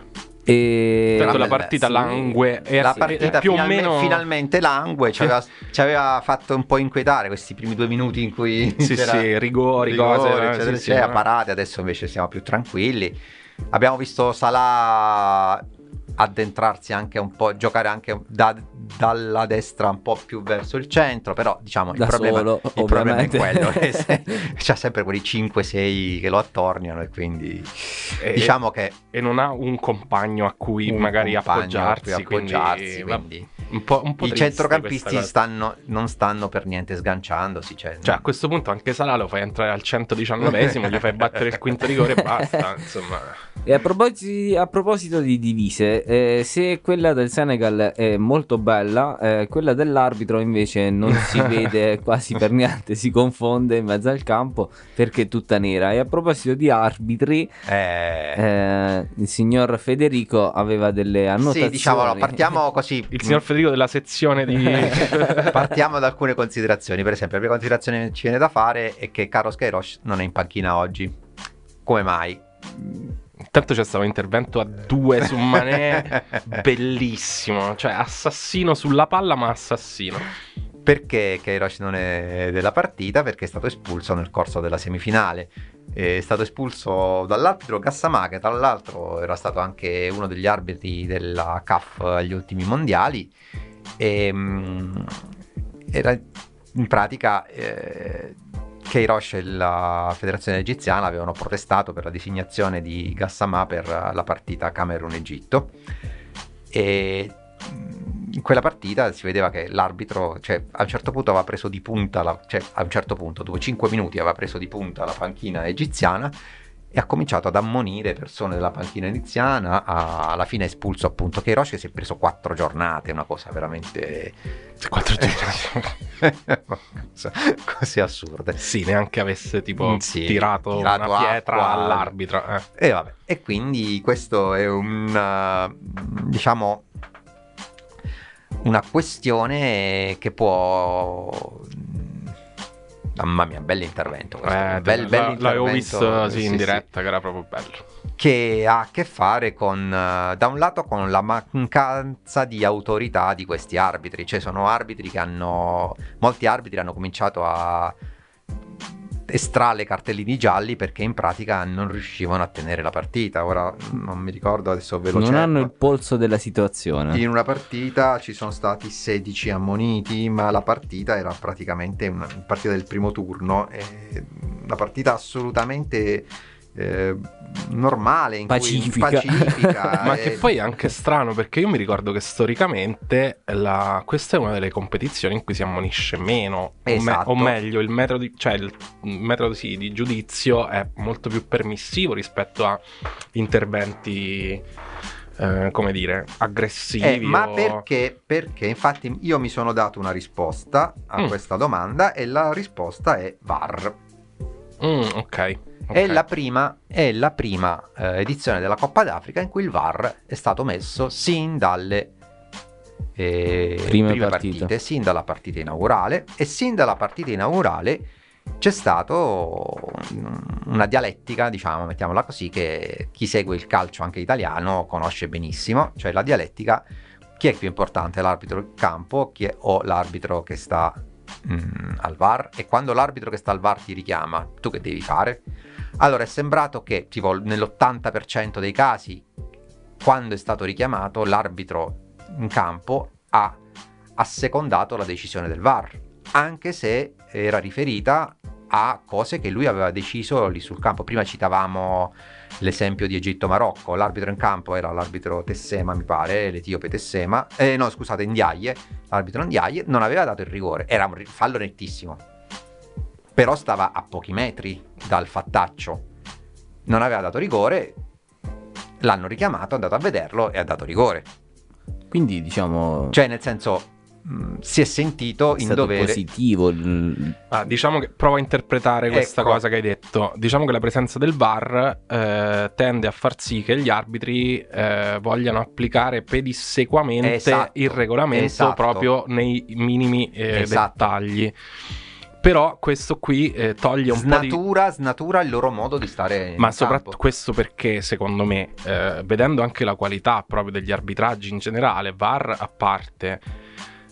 E Tanto la partita sì. langue e la partita più o meno finalmente langue ci aveva, ci aveva fatto un po' inquietare questi primi due minuti in cui Sì, sì, rigori, rigori, cose, eccetera, sì, sì, eccetera, no. parate adesso invece siamo più tranquilli abbiamo visto Salah addentrarsi anche un po' giocare anche da- dalla destra un po' più verso il centro però diciamo il problema, solo, il problema è quello che se- c'ha sempre quelli 5-6 che lo attorniano e quindi e, diciamo che e non ha un compagno a cui magari appoggiarsi, a cui appoggiarsi, quindi, quindi va- un po', un po' i centrocampisti stanno, non stanno per niente sganciandosi. Cioè, Cioè, a questo punto anche Salah lo fai entrare al 119esimo, gli fai battere il quinto rigore e basta. Insomma, E a proposito, a proposito di divise, eh, se quella del Senegal è molto bella, eh, quella dell'arbitro invece non si vede quasi per niente, si confonde in mezzo al campo perché è tutta nera. E a proposito di arbitri, eh, eh, il signor Federico aveva delle annotazioni. sì, diciamo, no, partiamo così. il signor Federico della sezione di... Partiamo da alcune considerazioni. Per esempio, la prima considerazione che ci viene da fare è che Carlos Queiroz non è in panchina oggi. Come mai? Intanto c'è stato un intervento a due su Mané, bellissimo. Cioè, assassino sulla palla, ma assassino. Perché Queiroz non è della partita? Perché è stato espulso nel corso della semifinale. È stato espulso dall'arbitro Gassamà, che tra l'altro era stato anche uno degli arbitri della CAF agli ultimi mondiali. E, mm, era in pratica eh, Queiroz e la federazione egiziana avevano protestato per la designazione di Gassamà per la partita Camerun-Egitto e in quella partita si vedeva che l'arbitro, cioè a un certo punto aveva preso di punta, la- cioè a un certo punto, dopo 5 minuti aveva preso di punta la panchina egiziana e ha cominciato ad ammonire persone della panchina egiziana, a- alla fine ha espulso appunto Queiroz che si è preso 4 giornate, una cosa veramente... Quattro giorni. Cosa- cose assurde. Sì, neanche avesse tipo Mm, sì, tirato, tirato una pietra all'arbitro. eh. E vabbè, e quindi questo è un uh, diciamo una questione che può Mamma mia, bell'intervento questo. Eh, bel, la- l'avevo visto sì, sì, in sì, diretta, che era proprio bello. che ha a che fare con, eh, da un lato, con la mancanza di autorità di questi arbitri. Cioè, sono arbitri che hanno. Molti arbitri hanno cominciato a estrale cartellini gialli perché in pratica non riuscivano a tenere la partita. Ora non mi ricordo, adesso ve lo non cerco. hanno il polso della situazione. In una partita ci sono stati 16 ammoniti, ma la partita era praticamente una partita del primo turno, una partita assolutamente eh, normale, in Pacifica. cui pacifica. Ma e- che poi è anche strano perché io mi ricordo che storicamente la- questa è una delle competizioni in cui si ammonisce meno, o, me- Esatto. o meglio, il metodo, di, cioè il metodo sì, di giudizio è molto più permissivo rispetto a interventi, eh, come dire, aggressivi. Eh, ma o- perché? Perché infatti io mi sono dato una risposta a Mm. questa domanda e la risposta è VAR. Mm, ok. È ok. la prima, è la prima eh, edizione della Coppa d'Africa in cui il VAR è stato messo sin dalle eh, Prime prime, partite. partite, sin dalla partita inaugurale e sin dalla partita inaugurale c'è stato una dialettica, diciamo, mettiamola così, che chi segue il calcio anche italiano conosce benissimo, cioè la dialettica chi è più importante, l'arbitro in campo chi è- o l'arbitro che sta mm, al VAR e quando l'arbitro che sta al VAR ti richiama, tu che devi fare? Allora è sembrato che tipo nell'80% dei casi quando è stato richiamato l'arbitro in campo ha assecondato la decisione del VAR, anche se era riferita a cose che lui aveva deciso lì sul campo. Prima citavamo l'esempio di Egitto-Marocco, l'arbitro in campo era l'arbitro Tessema, mi pare, l'etiope Tessema, eh, no scusate, Ndiaye, l'arbitro Ndiaye non aveva dato il rigore, era un fallo nettissimo, però stava a pochi metri dal fattaccio, non aveva dato rigore, l'hanno richiamato, è andato a vederlo e ha dato rigore. Quindi diciamo Cioè, nel senso, mh, si è sentito è in stato dovere. positivo. il- Ah, diciamo che provo a interpretare questa Ecco. cosa che hai detto. Diciamo che la presenza del VAR eh, tende a far sì che gli arbitri eh, vogliano applicare pedissequamente Esatto, il regolamento esatto. proprio nei minimi eh, Esatto. dettagli. Però questo qui eh, toglie un po' di... Snatura, snatura il loro modo di stare Ma in soprattutto campo. questo perché, secondo me, eh, vedendo anche la qualità proprio degli arbitraggi in generale, VAR a parte,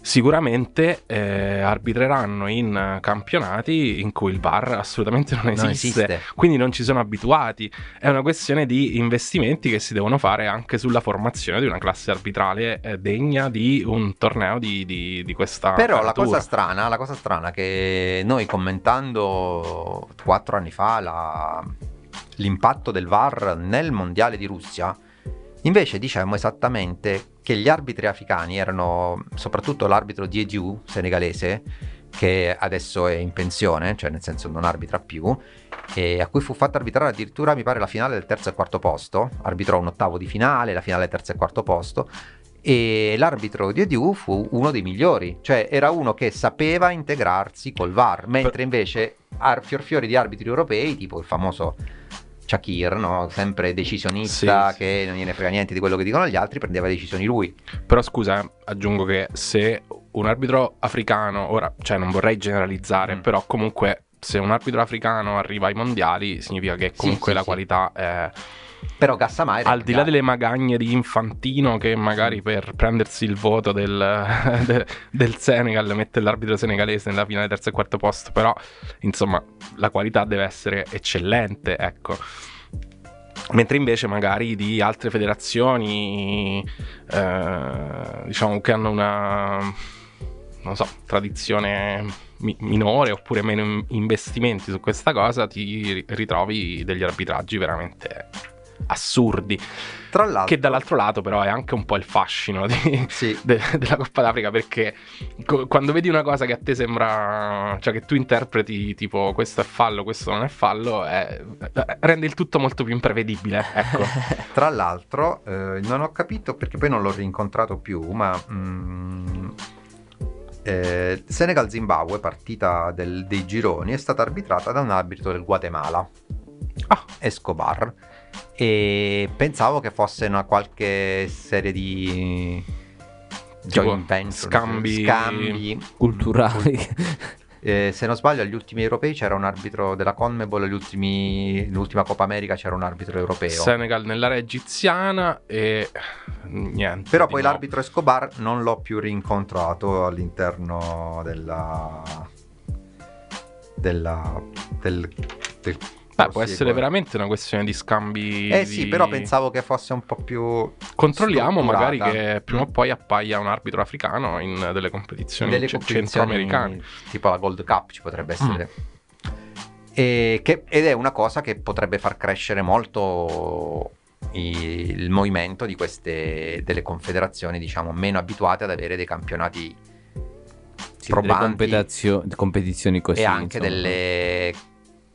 sicuramente eh, arbitreranno in campionati in cui il VAR assolutamente non esiste, Non esiste. quindi non ci sono abituati. È una questione di investimenti che si devono fare anche sulla formazione di una classe arbitrale eh, degna di un torneo di, di- di questa Però la cosa strana, la cosa strana che noi commentando quattro anni fa la- l'impatto del VAR nel mondiale di Russia, invece dicevamo esattamente che gli arbitri africani erano soprattutto l'arbitro Diediu senegalese che adesso è in pensione, cioè nel senso non arbitra più, e a cui fu fatto arbitrare addirittura mi pare la finale del terzo e quarto posto, arbitrò un ottavo di finale, la finale del terzo e quarto posto, e l'arbitro di Diu fu uno dei migliori, cioè era uno che sapeva integrarsi col VAR, mentre invece ar- fior fiori di arbitri europei, tipo il famoso Shakir, no? sempre decisionista, Sì, sì. che non gliene frega niente di quello che dicono gli altri, prendeva decisioni lui. Però scusa, eh, aggiungo che se un arbitro africano, ora, cioè non vorrei generalizzare, Mm. però comunque se un arbitro africano arriva ai mondiali significa che comunque sì, la qualità è... Però Gassamai era Al di là delle magagne di Infantino che magari per prendersi il voto del, de- del Senegal mette l'arbitro senegalese nella finale terzo e quarto posto, però insomma la qualità deve essere eccellente, ecco. Mentre invece magari di altre federazioni, eh, diciamo che hanno una, non so, tradizione mi- minore oppure meno in- investimenti su questa cosa, ti ri- ritrovi degli arbitraggi veramente assurdi. Tra l'altro, Che dall'altro lato però è anche un po' il fascino di- sì, de- della Coppa d'Africa perché co- quando vedi una cosa che a te sembra, cioè che tu interpreti tipo questo è fallo, questo non è fallo, è- rende il tutto molto più imprevedibile. Ecco. Tra l'altro, eh, non ho capito perché poi non l'ho rincontrato più, ma mm, eh, Senegal-Zimbabwe, partita del- dei gironi, è stata arbitrata da un arbitro del Guatemala, Ah. Escobar, e pensavo che fosse una qualche serie di joint venture, scambi- scambi culturali. Eh, se non sbaglio, agli ultimi europei c'era un arbitro della Conmebol, agli ultimi- l'ultima Coppa America c'era un arbitro europeo. Senegal nell'area egiziana e niente. Però poi nuovo. l'arbitro Escobar non l'ho più rincontrato all'interno della della, del, del Beh, può essere veramente una questione di scambi. Eh sì, di- però pensavo che fosse un po' più Controlliamo magari che prima o poi appaia un arbitro africano in delle competizioni, delle competizioni centroamericane. tipo la Gold Cup ci potrebbe Mm. essere. E che- ed è una cosa che potrebbe far crescere molto il movimento di queste delle confederazioni, diciamo, meno abituate ad avere dei campionati Sì, delle probanti competizioni così. e anche insomma. delle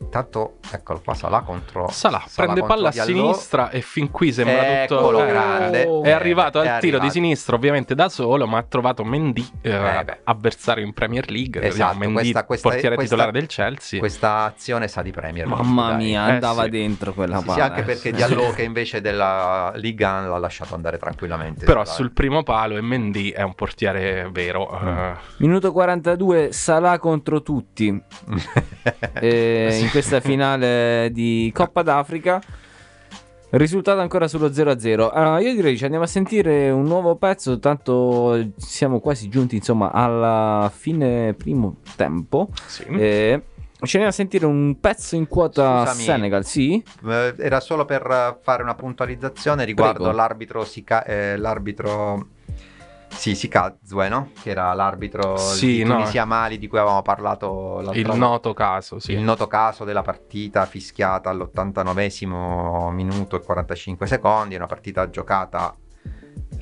Tanto, eccolo qua, Salah contro Salah Salah prende contro palla a sinistra e fin qui sembra tutto Eccolo, eh, grande. È arrivato al È tiro di arrivato. sinistra, ovviamente da solo, ma ha trovato Mendy, eh, Eh, avversario in Premier League. Esatto, Mendy, questa- questa- portiere questa- titolare del Chelsea. Questa azione sa di Premier League, Mamma dai. mia, Eh, andava sì. dentro quella Sì, sì, palla. anche perché Diallo che invece della Liga 1 l'ha lasciato andare tranquillamente. Però Dai. sul primo palo e Mendy è un portiere vero. Mm. eh, Minuto 42, Salah contro tutti. eh, in questa finale di Coppa d'Africa. Risultato ancora sullo 0-0. Ah, io direi ci andiamo a sentire un nuovo pezzo, tanto siamo quasi giunti insomma alla fine primo tempo. sì. Eh, ci andiamo a sentire un pezzo in quota Scusami. Senegal, sì? Eh, Era solo per fare una puntualizzazione riguardo Prego. l'arbitro Sika- eh, l'arbitro sì, Sikazwe, no? Che era l'arbitro Sì, di no. Tunisia Mali di cui avevamo parlato l'altra Il volta. noto caso, sì. Il noto caso della partita fischiata all'89 minuto e 45 secondi, una partita giocata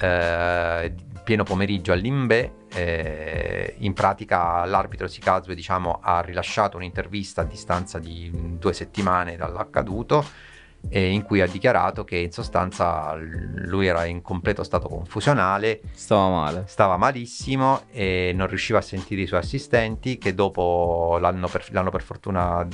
eh, pieno pomeriggio all'Imbe. eh, in pratica l'arbitro Sikazwe diciamo, ha rilasciato un'intervista a distanza di due settimane dall'accaduto eh, in cui ha dichiarato che in sostanza lui era in completo stato confusionale Stava male. stava malissimo e non riusciva a sentire i suoi assistenti che dopo l'hanno per, l'hanno per fortuna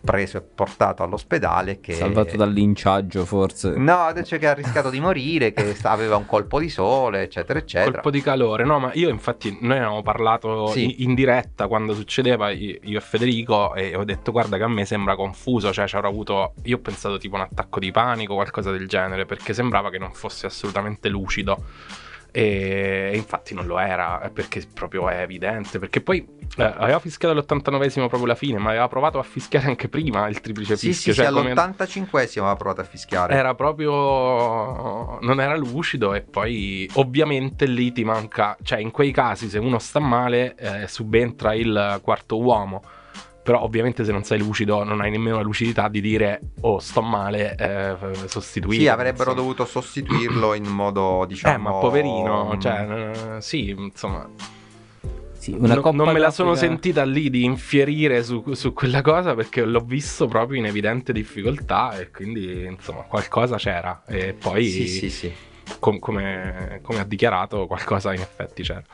preso e portato all'ospedale che Salvato dal linciaggio, forse. no dice che ha rischiato di morire che aveva un colpo di sole eccetera eccetera colpo di calore, no? Ma io, infatti, noi avevamo parlato Sì. in, in diretta quando succedeva, io e Federico, e ho detto: Guarda, che a me sembra confuso. Cioè, ci avrà avuto. Io ho pensato tipo un attacco di panico, qualcosa del genere, perché sembrava che non fosse assolutamente lucido. E infatti non lo era, eh, perché proprio è evidente. Perché poi eh, aveva fischiato all'89esimo proprio la fine, ma aveva provato a fischiare anche prima il triplice sì fischio. sì, sì cioè come- all'85esimo aveva provato a fischiare era proprio non era lucido e poi ovviamente lì ti manca cioè in quei casi se uno sta male eh, subentra il quarto uomo però ovviamente se non sei lucido non hai nemmeno la lucidità di dire oh sto male eh, sostituire sì avrebbero insomma. dovuto sostituirlo in modo diciamo eh ma poverino mm, cioè eh, sì insomma. Sì, una no- Coppa non me la sono sentita lì di infierire su, su quella cosa perché l'ho visto proprio in evidente difficoltà e quindi insomma qualcosa c'era. E poi sì sì sì. com- come, come ha dichiarato, qualcosa in effetti c'era.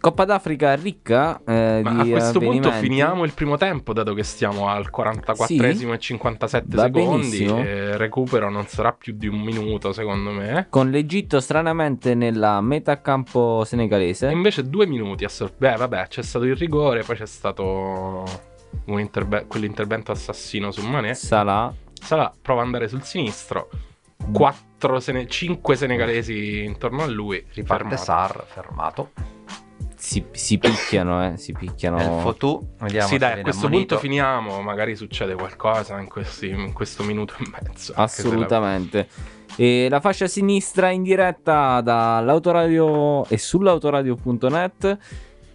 Coppa d'Africa ricca eh, Ma di a questo punto finiamo il primo tempo, dato che stiamo al 44esimo e 57 Va secondi. e recupero non sarà più di un minuto, secondo me. Con l'Egitto stranamente nella metà campo senegalese. E invece due minuti a sor- Beh, vabbè, c'è stato il rigore, poi c'è stato un interve- quell'intervento assassino su Mané. Salah. Salah prova ad andare sul sinistro. 4 sene- 5 senegalesi intorno a lui. riparte fermato. Sar fermato Si, si picchiano, eh. Si picchiano. il Fotù vediamo Sì, dai, a questo ammonito. punto finiamo. Magari succede qualcosa in, questi- in questo minuto e mezzo. Assolutamente. E la fascia sinistra in diretta dall'autoradio e sull'autoradio.net.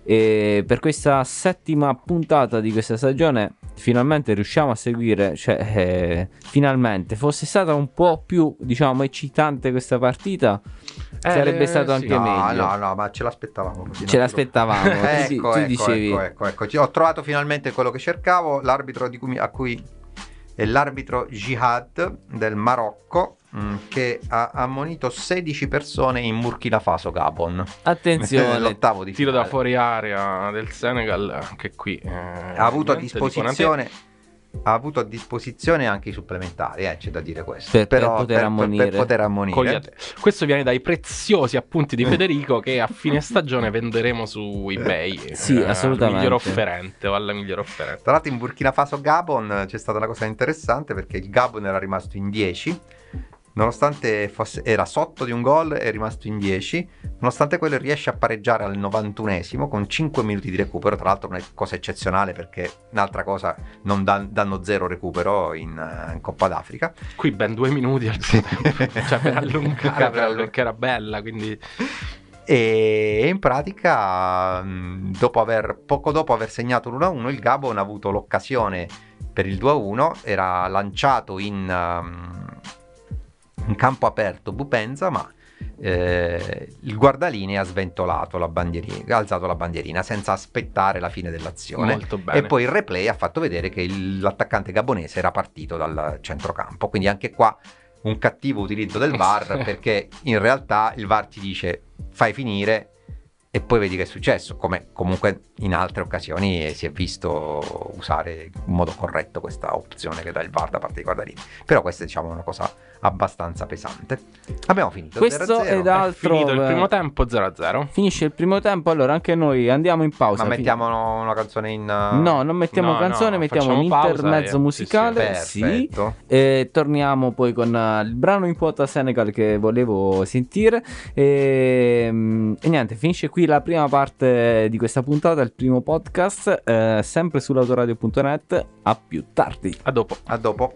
E per questa settima puntata di questa stagione finalmente riusciamo a seguire, cioè eh, finalmente fosse stata un po' più diciamo eccitante questa partita, Eh, sarebbe stato sì. anche no, meglio. no, no, ma ce l'aspettavamo così. Ce l'aspettavamo, tu, ecco, tu ecco, dicevi ecco, ecco, ecco. Ho trovato finalmente quello che cercavo, l'arbitro di cui, mi- a cui è l'arbitro Jihad del Marocco mh, che ha ammonito 16 persone in Burkina Faso Gabon. attenzione, Nell'ottavo di Tiro da finale. fuori area del Senegal, anche qui. eh, Ha avuto a disposizione ha avuto a disposizione anche i supplementari, eh, c'è da dire questo. Per- per Però poter ammonire. per poter ammonire. Cogliate. Questo viene dai preziosi appunti di Federico che a fine stagione venderemo su eBay. Sì, eh, assolutamente. Miglior offerente o alla miglior offerente. Tra l'altro in Burkina Faso Gabon eh, c'è stata una cosa interessante perché il Gabon era rimasto in 10 nonostante fosse, era sotto di un gol è rimasto in 10 nonostante quello riesce a pareggiare al 91esimo con 5 minuti di recupero. Tra l'altro una cosa eccezionale perché un'altra cosa non dan- danno zero recupero in, eh, in Coppa d'Africa. Qui ben due minuti al Sì. cioè per allungare, Per perché era bella, quindi. E in pratica mh, dopo aver, poco dopo aver segnato l'1-1 il Gabon ha avuto l'occasione per il 2-1 era lanciato in, um, in campo aperto Bupenza ma eh, il guardalinee ha sventolato la bandierina ha alzato la bandierina senza aspettare la fine dell'azione e poi il replay ha fatto vedere che il- l'attaccante gabonese era partito dal centrocampo. Quindi anche qua un cattivo utilizzo del VAR perché in realtà il VAR ti dice fai finire e poi vedi che è successo, come comunque in altre occasioni si è visto usare in modo corretto questa opzione che dà il VAR da parte di Guardarini. Però questa diciamo è una cosa abbastanza pesante. Abbiamo finito. Questo 0-0. ed altro, finito il eh, primo tempo 0-0. Finisce il primo tempo, allora anche noi andiamo in pausa. Ma Fin- mettiamo una canzone in... No, non mettiamo No, canzone, no, mettiamo un intermezzo e- musicale. Sì, Perfetto. E torniamo poi con eh, il brano in quota Senegal che volevo sentire. E, mm, e niente, finisce qui la prima parte di questa puntata, il primo podcast, eh, sempre sull'autoradio.net. A più tardi. A dopo. A dopo.